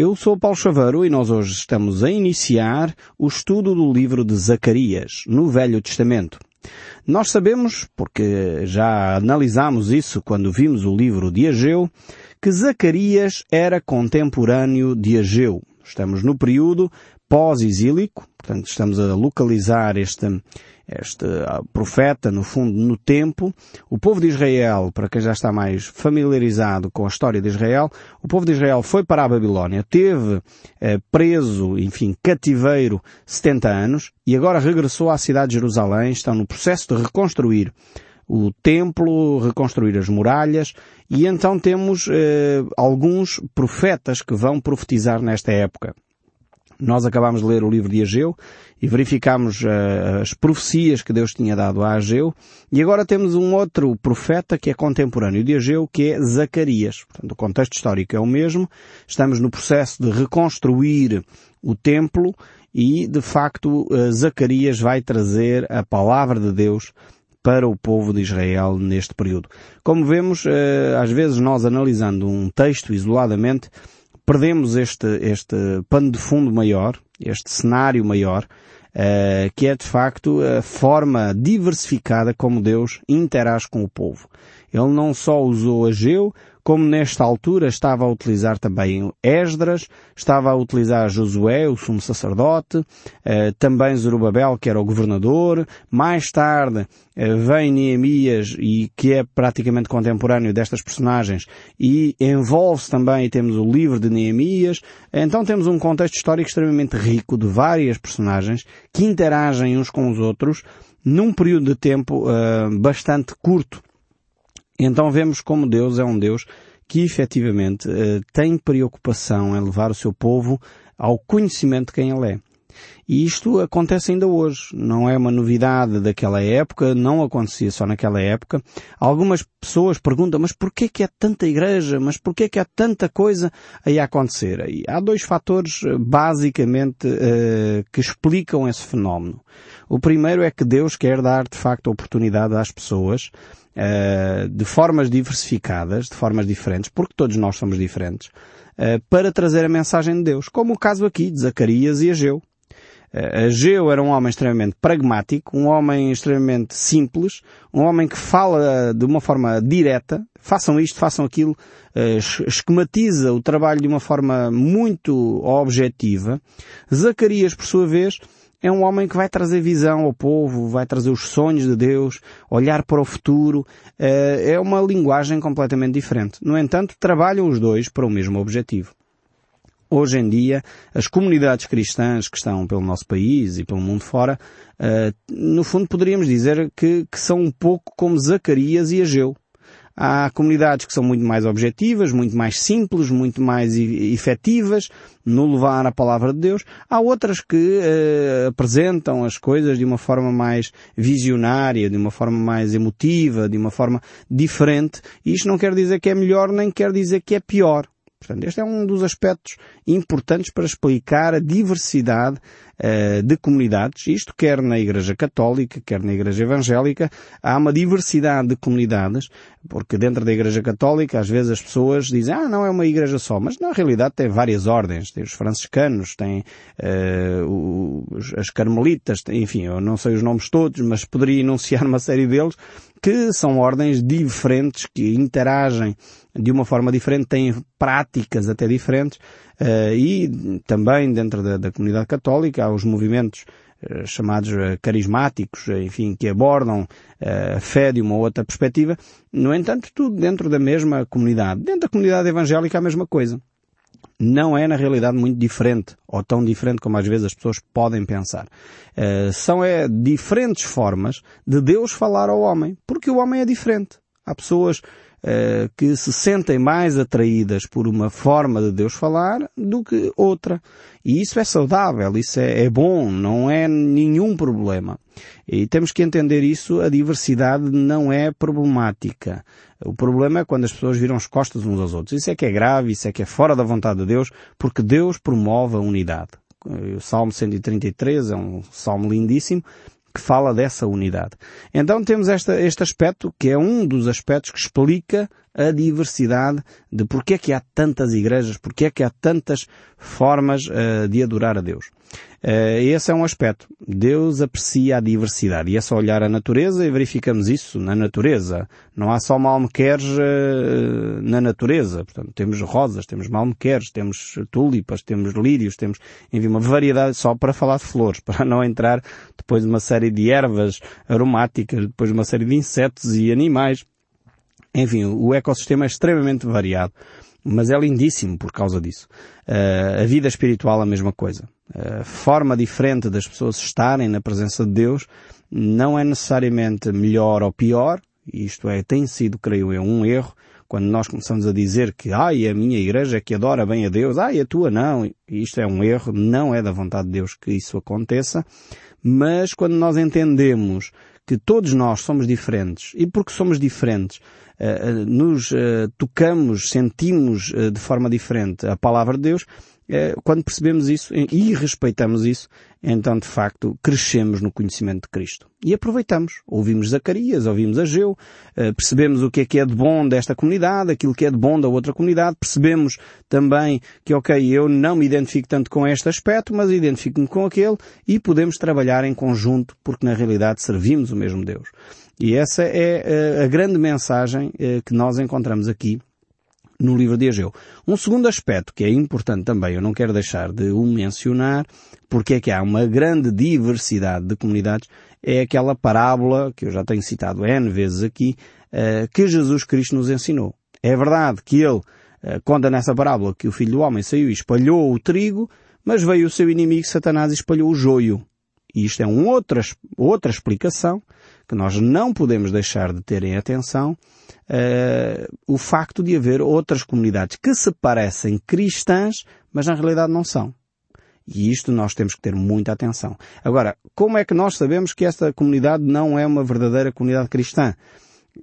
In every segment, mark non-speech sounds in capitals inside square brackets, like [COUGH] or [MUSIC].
Eu sou Paulo Chaveiro e nós hoje estamos a iniciar o estudo do livro de Zacarias, no Velho Testamento. Nós sabemos, porque já analisámos isso quando vimos o livro de Ageu, que Zacarias era contemporâneo de Ageu. Estamos no período pós-exílico, portanto estamos a localizar este, este ah, profeta, no fundo, no tempo. O povo de Israel, para quem já está mais familiarizado com a história de Israel, o povo de Israel foi para a Babilónia, teve eh, preso, enfim, cativeiro 70 anos e agora regressou à cidade de Jerusalém, estão no processo de reconstruir o templo, reconstruir as muralhas, e então temos eh, alguns profetas que vão profetizar nesta época. Nós acabamos de ler o livro de Ageu e verificamos uh, as profecias que Deus tinha dado a Ageu e agora temos um outro profeta que é contemporâneo de Ageu, que é Zacarias. Portanto, o contexto histórico é o mesmo. Estamos no processo de reconstruir o templo e, de facto, uh, Zacarias vai trazer a palavra de Deus para o povo de Israel neste período. Como vemos, uh, às vezes nós analisando um texto isoladamente, perdemos este, este pano de fundo maior, este cenário maior, uh, que é de facto a forma diversificada como Deus interage com o povo. Ele não só usou Ageu, como nesta altura estava a utilizar também Esdras, estava a utilizar Josué, o sumo sacerdote, eh, também Zorobabel, que era o governador, mais tarde eh, vem Neemias, e que é praticamente contemporâneo destas personagens, e envolve-se também, e temos o livro de Neemias, então temos um contexto histórico extremamente rico de várias personagens que interagem uns com os outros num período de tempo uh, bastante curto. Então vemos como Deus é um Deus que efetivamente eh, tem preocupação em levar o seu povo ao conhecimento de quem Ele é. E isto acontece ainda hoje. Não é uma novidade daquela época, não acontecia só naquela época. Algumas pessoas perguntam, mas porquê que há tanta igreja? Mas porquê que há tanta coisa aí a acontecer? E há dois fatores, eh, basicamente, uh, que explicam esse fenómeno. O primeiro é que Deus quer dar, de facto, oportunidade às pessoas uh, de formas diversificadas, de formas diferentes, porque todos nós somos diferentes, para trazer a mensagem de Deus, como o caso aqui de Zacarias e Ageu. Ageu era um homem extremamente pragmático, um homem extremamente simples, um homem que fala de uma forma direta, façam isto, façam aquilo, esquematiza o trabalho de uma forma muito objetiva. Zacarias, por sua vez, é um homem que vai trazer visão ao povo, vai trazer os sonhos de Deus, olhar para o futuro. Eh, é uma linguagem completamente diferente. No entanto, trabalham os dois para o mesmo objetivo. Hoje em dia, as comunidades cristãs que estão pelo nosso país e pelo mundo fora, eh, no fundo poderíamos dizer que, que são um pouco como Zacarias e Ageu. Há comunidades que são muito mais objetivas, muito mais simples, muito mais efetivas no levar a palavra de Deus. Há outras que uh, apresentam as coisas de uma forma mais visionária, de uma forma mais emotiva, de uma forma diferente. E isto não quer dizer que é melhor, nem quer dizer que é pior. Portanto, este é um dos aspectos importantes para explicar a diversidade uh, de comunidades. Isto quer na Igreja Católica, quer na Igreja Evangélica. Há uma diversidade de comunidades, porque dentro da Igreja Católica, às vezes as pessoas dizem, ah, não é uma igreja só. Mas na realidade tem várias ordens. Tem os franciscanos, tem uh, os, as carmelitas, tem, enfim, eu não sei os nomes todos, mas poderia enunciar uma série deles que são ordens diferentes, que interagem de uma forma diferente, têm práticas até diferentes, uh, e também dentro da, da, comunidade católica há os movimentos uh, chamados uh, carismáticos, enfim, que abordam a fé de uma outra perspectiva. No entanto, tudo dentro da mesma comunidade. Dentro da comunidade evangélica a mesma coisa não é na realidade muito diferente, ou tão diferente como às vezes as pessoas podem pensar. Uh, são é, diferentes formas de Deus falar ao homem, porque o homem é diferente. Há pessoas uh, que se sentem mais atraídas por uma forma de Deus falar do que outra. E isso é saudável, isso é, é bom, não é nenhum problema. E temos que entender isso, a diversidade não é problemática. O problema é quando as pessoas viram as costas uns aos outros. Isso é que é grave, isso é que é fora da vontade de Deus, porque Deus promove a unidade. O Salmo 133 é um salmo lindíssimo, que fala dessa unidade. Então temos esta, este aspecto que é um dos aspectos que explica a diversidade de porque é que há tantas igrejas, porque é que há tantas formas uh, de adorar a Deus. Uh, esse é um aspecto. Deus aprecia a diversidade. E é só olhar a natureza e verificamos isso na natureza. Não há só malmequeres uh, na natureza. Portanto, temos rosas, temos malmequeres, temos tulipas, temos lírios, temos, enfim, uma variedade só para falar de flores, [LAUGHS] para não entrar depois de uma série de ervas aromáticas, depois de uma série de insetos e animais. Enfim, o ecossistema é extremamente variado mas é lindíssimo por causa disso. Uh, a vida espiritual a mesma coisa. A forma diferente das pessoas estarem na presença de Deus não é necessariamente melhor ou pior, isto é, tem sido, creio eu, um erro, quando nós começamos a dizer que, ai, a minha igreja é que adora bem a Deus, ai, a tua não, isto é um erro, não é da vontade de Deus que isso aconteça, mas quando nós entendemos que todos nós somos diferentes, e porque somos diferentes, eh, eh, nos eh, tocamos, sentimos de forma diferente a palavra de Deus, quando percebemos isso e respeitamos isso, então de facto crescemos no conhecimento de Cristo. E aproveitamos. Ouvimos Zacarias, ouvimos Ageu, percebemos o que é que é de bom desta comunidade, aquilo que é de bom da outra comunidade, percebemos também que, ok, eu não me identifico tanto com este aspecto, mas identifico-me com aquele e podemos trabalhar em conjunto porque na realidade servimos o mesmo Deus. E essa é eh, a grande mensagem eh, que nós encontramos aqui no livro de Ageu. Um segundo aspecto que é importante também, eu não quero deixar de o mencionar, porque é que há uma grande diversidade de comunidades, é aquela parábola, que eu já tenho citado N vezes aqui, eh, que Jesus Cristo nos ensinou. É verdade que ele conta nessa parábola que o Filho do Homem saiu e espalhou o trigo, mas veio o seu inimigo Satanás e espalhou o joio. E isto é uma outra, outra explicação que nós não podemos deixar de ter em atenção uh, o facto de haver outras comunidades que se parecem cristãs, mas na realidade não são. E isto nós temos que ter muita atenção. Agora, como é que nós sabemos que esta comunidade não é uma verdadeira comunidade cristã?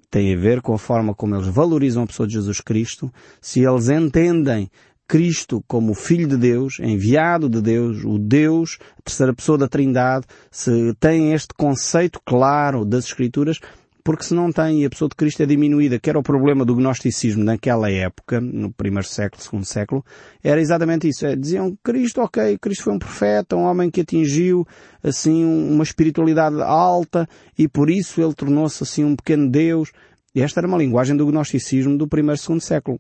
Tem a ver com a forma como eles valorizam a pessoa de Jesus Cristo, se eles entendem Cristo como Filho de Deus, enviado de Deus, o Deus, a terceira pessoa da Trindade, se tem este conceito claro das Escrituras, porque se não tem e a pessoa de Cristo é diminuída, que era o problema do gnosticismo naquela época, no primeiro século, segundo século, era exatamente isso. É, diziam Cristo, ok, Cristo foi um profeta, um homem que atingiu, assim, uma espiritualidade alta e por isso ele tornou-se, assim, um pequeno Deus. E esta era uma linguagem do gnosticismo do primeiro segundo século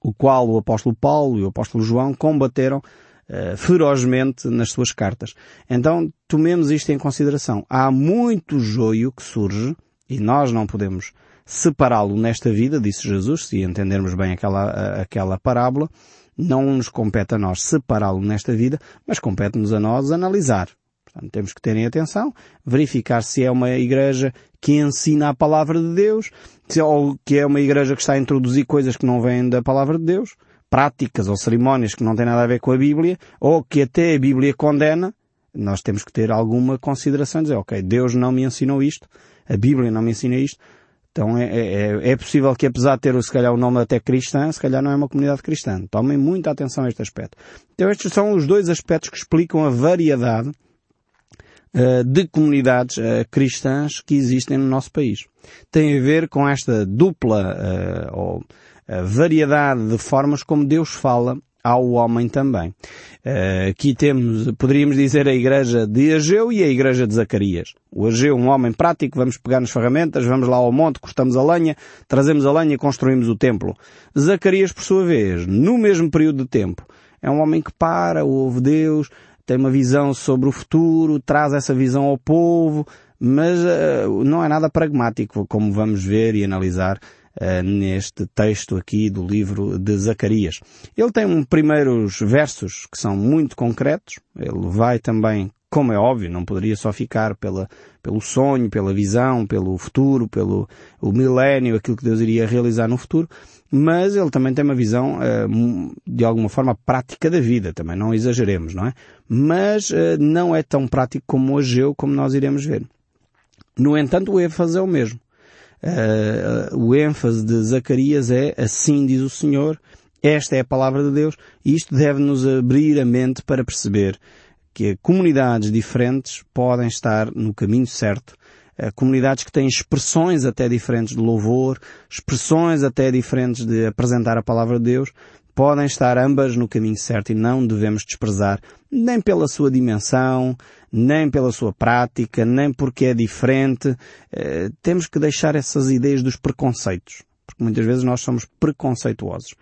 o qual o apóstolo Paulo e o apóstolo João combateram uh, ferozmente nas suas cartas. Então, tomemos isto em consideração. Há muito joio que surge e nós não podemos separá-lo nesta vida, disse Jesus, se entendermos bem aquela, aquela parábola, não nos compete a nós separá-lo nesta vida, mas compete-nos a nós analisar. Portanto, temos que terem atenção, verificar se é uma igreja que ensina a palavra de Deus, ou que é uma igreja que está a introduzir coisas que não vêm da palavra de Deus, práticas ou cerimónias que não têm nada a ver com a Bíblia, ou que até a Bíblia condena, nós temos que ter alguma consideração, dizer, ok, Deus não me ensinou isto, a Bíblia não me ensina isto, então é, é, é, possível que apesar de ter se calhar o nome até cristã, se calhar não é uma comunidade cristã. Tomem muita atenção a este aspecto. Então estes são os dois aspectos que explicam a variedade de comunidades uh, cristãs que existem no nosso país. Tem a ver com esta dupla uh, ou variedade de formas como Deus fala ao homem também. Aqui temos, poderíamos dizer, a igreja de Ageu e a igreja de Zacarias. O Ageu, um homem prático, vamos pegar nas ferramentas, vamos lá ao monte, cortamos a lenha, trazemos a lenha e construímos o templo. Zacarias, por sua vez, no mesmo período de tempo, é um homem que para, ouve Deus, tem uma visão sobre o futuro, traz essa visão ao povo, mas uh, não é nada pragmático, como vamos ver e analisar uh, neste texto aqui do livro de Zacarias. Ele tem um primeiros versos que são muito concretos, ele vai também como é óbvio, não poderia só ficar pela, pelo sonho, pela visão, pelo futuro, pelo o milénio, aquilo que Deus iria realizar no futuro, mas ele também tem uma visão, uh, de alguma forma, prática da vida, também não exageremos, não é? Mas uh, não é tão prático como o Ageu, como nós iremos ver. No entanto, o ênfase é o mesmo. Uh, o ênfase de Zacarias é assim diz o Senhor, esta é a palavra de Deus, e isto deve nos abrir a mente para perceber que comunidades diferentes podem estar no caminho certo uh, comunidades que têm expressões até diferentes de louvor, expressões até diferentes de apresentar a palavra de Deus, podem estar ambas no caminho certo e não devemos desprezar nem pela sua dimensão, nem pela sua prática, nem porque é diferente. Uh, temos que deixar essas ideias dos preconceitos, porque muitas vezes nós somos preconceituosos.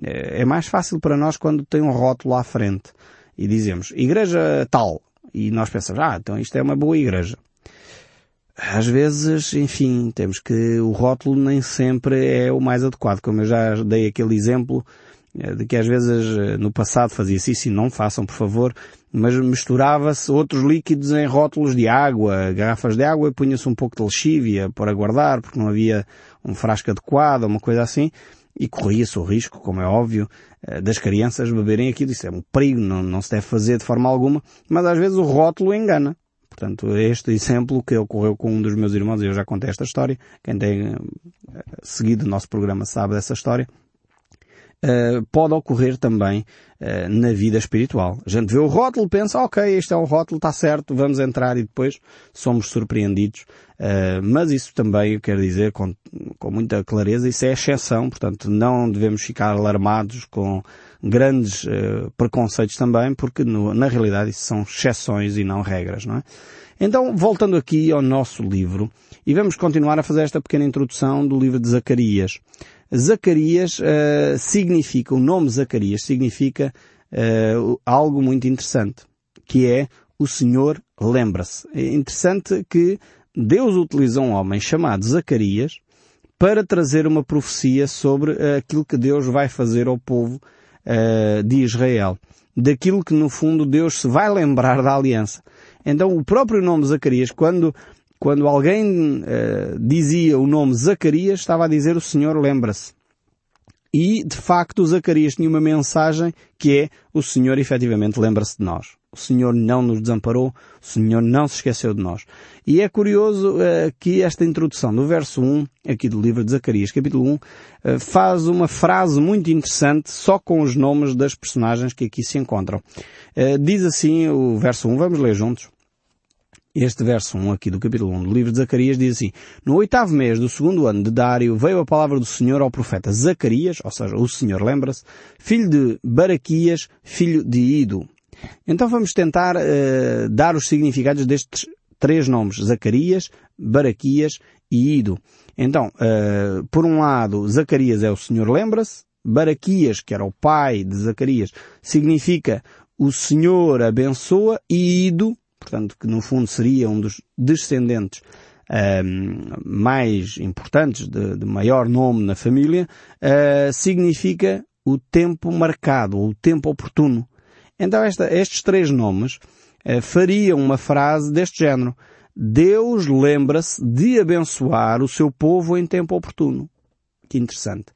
É mais fácil para nós quando tem um rótulo à frente e dizemos igreja tal. E nós pensamos, ah, então isto é uma boa igreja. Às vezes, enfim, temos que o rótulo nem sempre é o mais adequado, como eu já dei aquele exemplo eh, de que às vezes eh, no passado fazia-se isso e não façam, por favor, mas misturava-se outros líquidos em rótulos de água, garrafas de água e punha-se um pouco de lexívia para guardar, porque não havia um frasco adequado, uma coisa assim, e corria-se o risco, como é óbvio, eh, das crianças beberem aquilo. Isso é um perigo, não, não se deve fazer de forma alguma, mas às vezes o rótulo engana. Portanto, este exemplo que ocorreu com um dos meus irmãos, eu já contei esta história, quem tem eh, seguido o nosso programa sabe dessa história, uh, pode ocorrer também uh, na vida espiritual. A gente vê o rótulo, pensa, ok, este é o rótulo, está certo, vamos entrar e depois somos surpreendidos. Uh, mas isso também, eu quero dizer com, muita clareza, isso é exceção, portanto não devemos ficar alarmados com grandes preconceitos também, porque no, na realidade isso são exceções e não regras, não é? Então, voltando aqui ao nosso livro, e vamos continuar a fazer esta pequena introdução do livro de Zacarias. Zacarias uh, significa, o nome Zacarias significa uh, algo muito interessante, que é o Senhor lembra-se. É interessante que Deus utilizou um homem chamado Zacarias para trazer uma profecia sobre uh, aquilo que Deus vai fazer ao povo de Israel. Daquilo que no fundo Deus se vai lembrar da aliança. Então o próprio nome Zacarias, quando quando alguém uh, dizia o nome Zacarias, estava a dizer o Senhor lembra-se. E, de facto, Zacarias tinha uma mensagem que é o Senhor efetivamente lembra-se de nós. O Senhor não nos desamparou, o Senhor não se esqueceu de nós. E é curioso uh, que esta introdução do verso 1, aqui do livro de Zacarias, capítulo 1, uh, faz uma frase muito interessante só com os nomes das personagens que aqui se encontram. Uh, diz assim o verso 1, vamos ler juntos. Este verso 1 aqui do capítulo 1 do livro de Zacarias diz assim, No oitavo mês do segundo ano de Dário veio a palavra do Senhor ao profeta Zacarias, ou seja, o Senhor lembra-se, filho de Baraquias, filho de Ido. Então vamos tentar uh, dar os significados destes três nomes, Zacarias, Baraquias e Ido. Então, uh, por um lado, Zacarias é o Senhor lembra-se, Baraquias, que era o pai de Zacarias, significa o Senhor abençoa e Ido portanto, que no fundo seria um dos descendentes um, mais importantes, de, de, maior nome na família, uh, significa o tempo marcado, o tempo oportuno. Então esta, estes três nomes uh, fariam uma frase deste género. Deus lembra-se de abençoar o seu povo em tempo oportuno. Que interessante.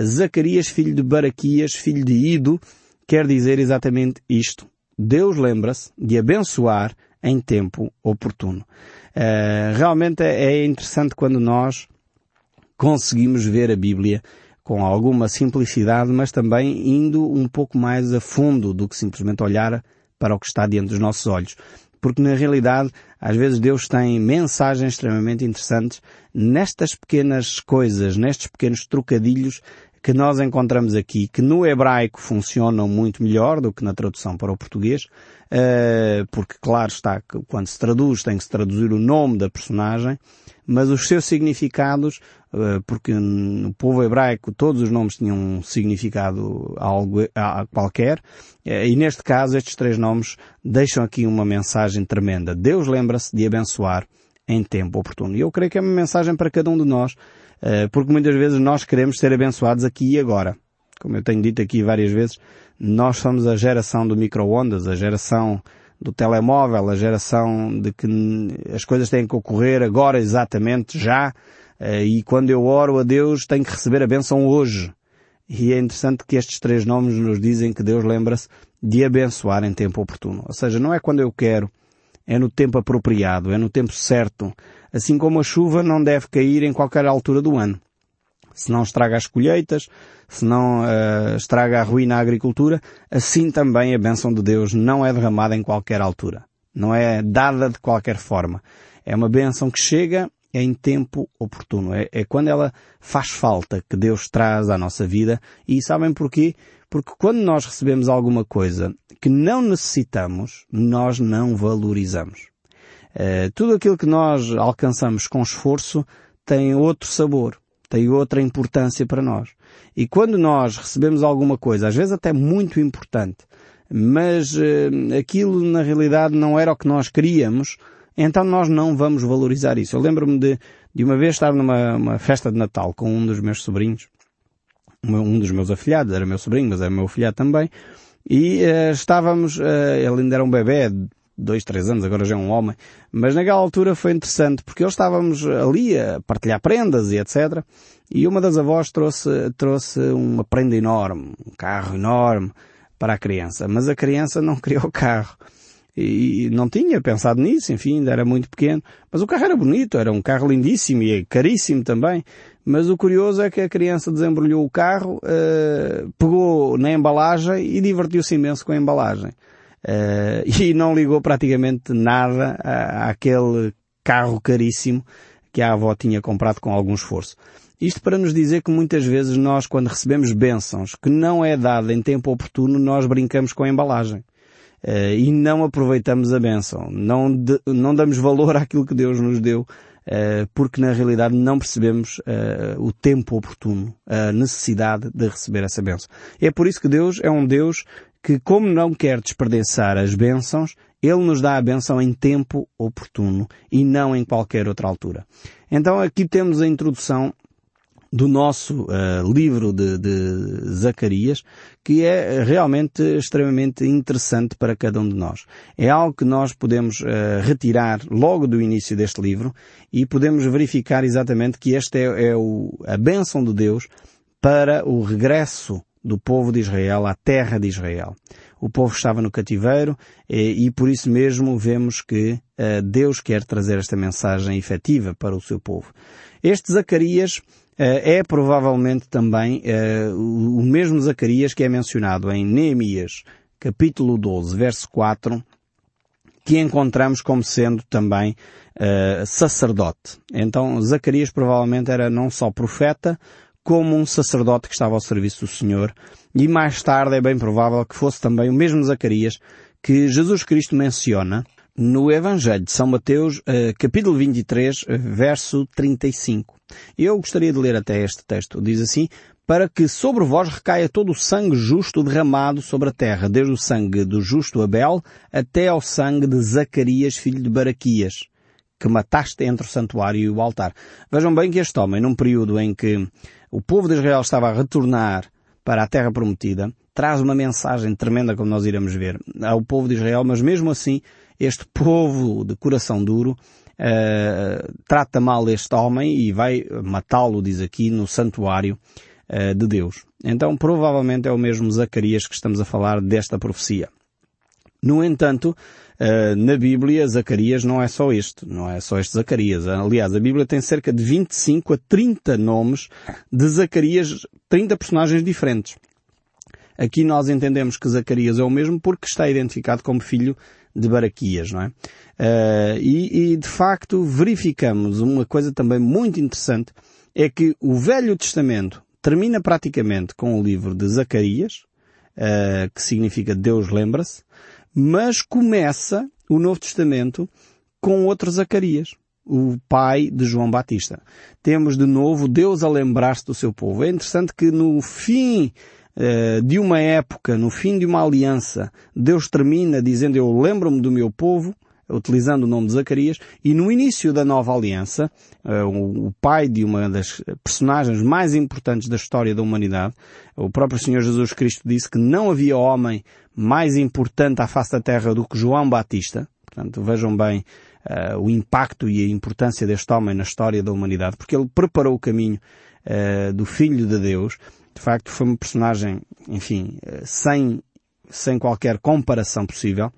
Zacarias, filho de Baraquias, filho de Ido, quer dizer exatamente isto. Deus lembra-se de abençoar em tempo oportuno. Uh, realmente é interessante quando nós conseguimos ver a Bíblia com alguma simplicidade, mas também indo um pouco mais a fundo do que simplesmente olhar para o que está diante dos nossos olhos. Porque na realidade, às vezes Deus tem mensagens extremamente interessantes nestas pequenas coisas, nestes pequenos trocadilhos que nós encontramos aqui, que no hebraico funcionam muito melhor do que na tradução para o português, eh, porque claro está que quando se traduz tem que se traduzir o nome da personagem, mas os seus significados, eh, porque no povo hebraico todos os nomes tinham um significado algo, qualquer, eh, e neste caso estes três nomes deixam aqui uma mensagem tremenda. Deus lembra-se de abençoar em tempo oportuno. E eu creio que é uma mensagem para cada um de nós, porque muitas vezes nós queremos ser abençoados aqui e agora. Como eu tenho dito aqui várias vezes, nós somos a geração do micro-ondas, a geração do telemóvel, a geração de que as coisas têm que ocorrer agora, exatamente, já, eh, e quando eu oro a Deus tenho que receber a bênção hoje. E é interessante que estes três nomes nos dizem que Deus lembra-se de abençoar em tempo oportuno. Ou seja, não é quando eu quero, é no tempo apropriado, é no tempo certo. Assim como a chuva não deve cair em qualquer altura do ano. Se não estraga as colheitas, se não uh, estraga a ruína a agricultura, assim também a bênção de Deus não é derramada em qualquer altura. Não é dada de qualquer forma. É uma bênção que chega em tempo oportuno. É, é quando ela faz falta que Deus traz à nossa vida. E sabem porquê? Porque quando nós recebemos alguma coisa que não necessitamos, nós não valorizamos. Uh, tudo aquilo que nós alcançamos com esforço tem outro sabor, tem outra importância para nós. E quando nós recebemos alguma coisa, às vezes até muito importante, mas uh, aquilo na realidade não era o que nós queríamos, então nós não vamos valorizar isso. Eu lembro-me de, de uma vez estar numa festa de Natal com um dos meus sobrinhos, um dos meus afilhados, era meu sobrinho, mas era meu afilhado também, e uh, estávamos, uh, ele ainda era um bebê, dois, três anos, agora já é um homem, mas naquela altura foi interessante, porque eles estávamos ali a partilhar prendas e etc. E uma das avós trouxe, trouxe uma prenda enorme, um carro enorme para a criança, mas a criança não [LAUGHS] queria o carro e não tinha pensado nisso, enfim, ainda era muito pequeno. Mas o carro era bonito, era um carro lindíssimo e caríssimo também. Mas o curioso é que a criança desembrulhou o carro, uh, pegou na embalagem e divertiu-se imenso com a embalagem. Uh, e não ligou praticamente nada àquele carro caríssimo que a avó tinha comprado com algum esforço. Isto para nos dizer que muitas vezes nós, quando recebemos bênçãos que não é dada em tempo oportuno, nós brincamos com a embalagem. Uh, e não aproveitamos a bênção. Não, de, não damos valor àquilo que Deus nos deu, uh, porque na realidade não percebemos uh, o tempo oportuno, a necessidade de receber essa bênção. É por isso que Deus é um Deus que, como não quer desperdiçar as bênçãos, Ele nos dá a bênção em tempo oportuno e não em qualquer outra altura. Então aqui temos a introdução do nosso uh, livro de, de, Zacarias, que é realmente extremamente interessante para cada um de nós. É algo que nós podemos uh, retirar logo do início deste livro e podemos verificar exatamente que esta é, é o, a bênção de Deus para o regresso do povo de Israel à terra de Israel. O povo estava no cativeiro e, e por isso mesmo vemos que uh, Deus quer trazer esta mensagem efetiva para o seu povo. Este Zacarias eh, é provavelmente também eh, o mesmo Zacarias que é mencionado em Neemias, capítulo 12, verso 4, que encontramos como sendo também uh, sacerdote. Então Zacarias provavelmente era não só profeta, como um sacerdote que estava ao serviço do Senhor. E mais tarde é bem provável que fosse também o mesmo Zacarias que Jesus Cristo menciona no Evangelho de São Mateus, uh, capítulo 23, verso 35. Eu gostaria de ler até este texto. Diz assim, para que sobre vós recaia todo o sangue justo derramado sobre a terra, desde o sangue do justo Abel até ao sangue de Zacarias, filho de Baraquias, que mataste entre o santuário e o altar. Vejam bem que este homem, num período em que o povo de Israel estava a retornar para a terra prometida, traz uma mensagem tremenda, como nós iremos ver, ao povo de Israel, mas mesmo assim, este povo de coração duro uh, trata mal este homem e vai matá-lo, diz aqui, no santuário uh, de Deus. Então, provavelmente é o mesmo Zacarias que estamos a falar desta profecia. No entanto, uh, na Bíblia, Zacarias não é só este, não é só este Zacarias. Aliás, a Bíblia tem cerca de 25 a 30 nomes de Zacarias, 30 personagens diferentes. Aqui nós entendemos que Zacarias é o mesmo porque está identificado como filho de Baraquias, não é? Uh, e, e, de facto verificamos uma coisa também muito interessante, é que o Velho Testamento termina praticamente com o livro de Zacarias, uh, que significa Deus lembra-se, mas começa o Novo Testamento com outro Zacarias, o pai de João Batista. Temos de novo Deus a lembrar-se do seu povo. É interessante que no fim eh, de uma época, no fim de uma aliança, Deus termina dizendo eu lembro-me do meu povo, utilizando o nome de Zacarias, e no início da nova aliança, eh, o pai de uma das personagens mais importantes da história da humanidade, o próprio Senhor Jesus Cristo disse que não havia homem mais importante à face da terra do que João Batista. Portanto, vejam bem uh, o impacto e a importância deste homem na história da humanidade, porque ele preparou o caminho uh, do Filho de Deus de facto foi uma personagem, enfim, eh, sem, sem qualquer comparação possível.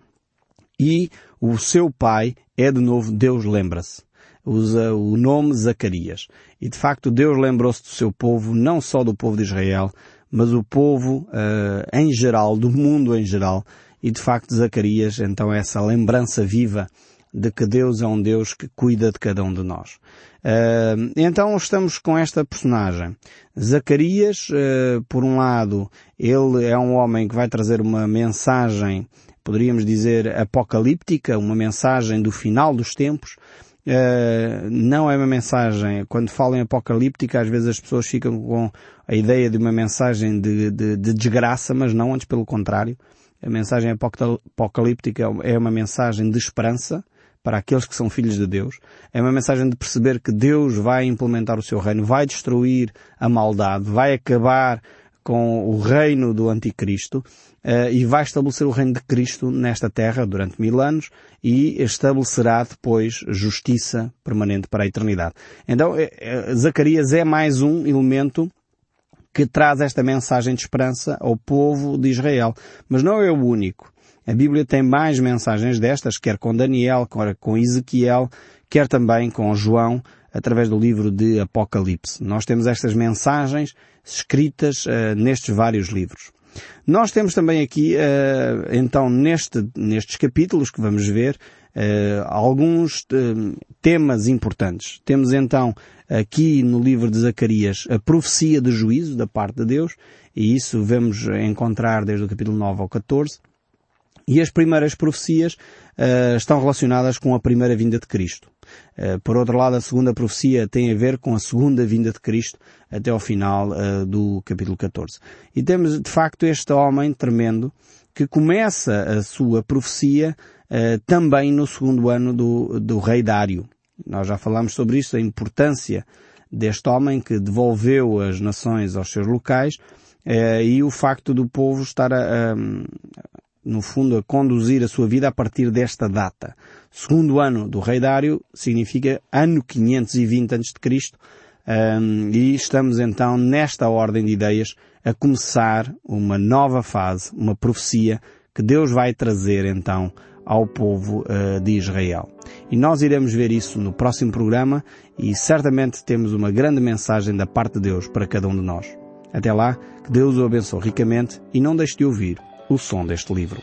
E o seu pai é de novo Deus lembra-se. Usa o nome Zacarias. E de facto Deus lembrou-se do seu povo, não só do povo de Israel, mas o povo uh, em geral, do mundo em geral. e de facto Zacarias então é essa lembrança viva de que Deus é um Deus que cuida de cada um de nós. Uh, então estamos com esta personagem. Zacarias, uh, por um lado, ele é um homem que vai trazer uma mensagem, poderíamos dizer, apocalíptica, uma mensagem do final dos tempos. Uh, não é uma mensagem, quando falam em apocalíptica, às vezes as pessoas ficam com a ideia de uma mensagem de, de, de desgraça, mas não, antes pelo contrário. A mensagem apocalíptica é uma mensagem de esperança, para aqueles que são filhos de Deus. É uma mensagem de perceber que Deus vai implementar o seu reino, vai destruir a maldade, vai acabar com o reino do anticristo uh, e vai estabelecer o reino de Cristo nesta terra durante mil anos e estabelecerá depois justiça permanente para a eternidade. Então, eh, eh, Zacarias é mais um elemento que traz esta mensagem de esperança ao povo de Israel. Mas não é o único. A Bíblia tem mais mensagens destas, quer com Daniel, quer com Ezequiel, quer também com João, através do livro de Apocalipse. Nós temos estas mensagens escritas uh, nestes vários livros. Nós temos também aqui, uh, então, neste, nestes capítulos que vamos ver, uh, alguns temas importantes. Temos então aqui no livro de Zacarias a profecia de juízo da parte de Deus, e isso vamos encontrar desde o capítulo 9 ao 14. E as primeiras profecias estão relacionadas com a primeira vinda de Cristo. Uh, por outro lado, a segunda profecia tem a ver com a segunda vinda de Cristo até ao final uh, do capítulo 14. E temos, de facto, este homem tremendo que começa a sua profecia também no segundo ano do, do rei Dário. Nós já falamos sobre isso, a importância deste homem que devolveu as nações aos seus locais e o facto do povo estar a, a no fundo, a conduzir a sua vida a partir desta data. Segundo ano do rei Dário significa ano 520 a.C. Um, e estamos então nesta ordem de ideias a começar uma nova fase, uma profecia que Deus vai trazer então ao povo uh, de Israel. E nós iremos ver isso no próximo programa e certamente temos uma grande mensagem da parte de Deus para cada um de nós. Até lá, que Deus o abençoe ricamente e não deixe de ouvir o som deste livro.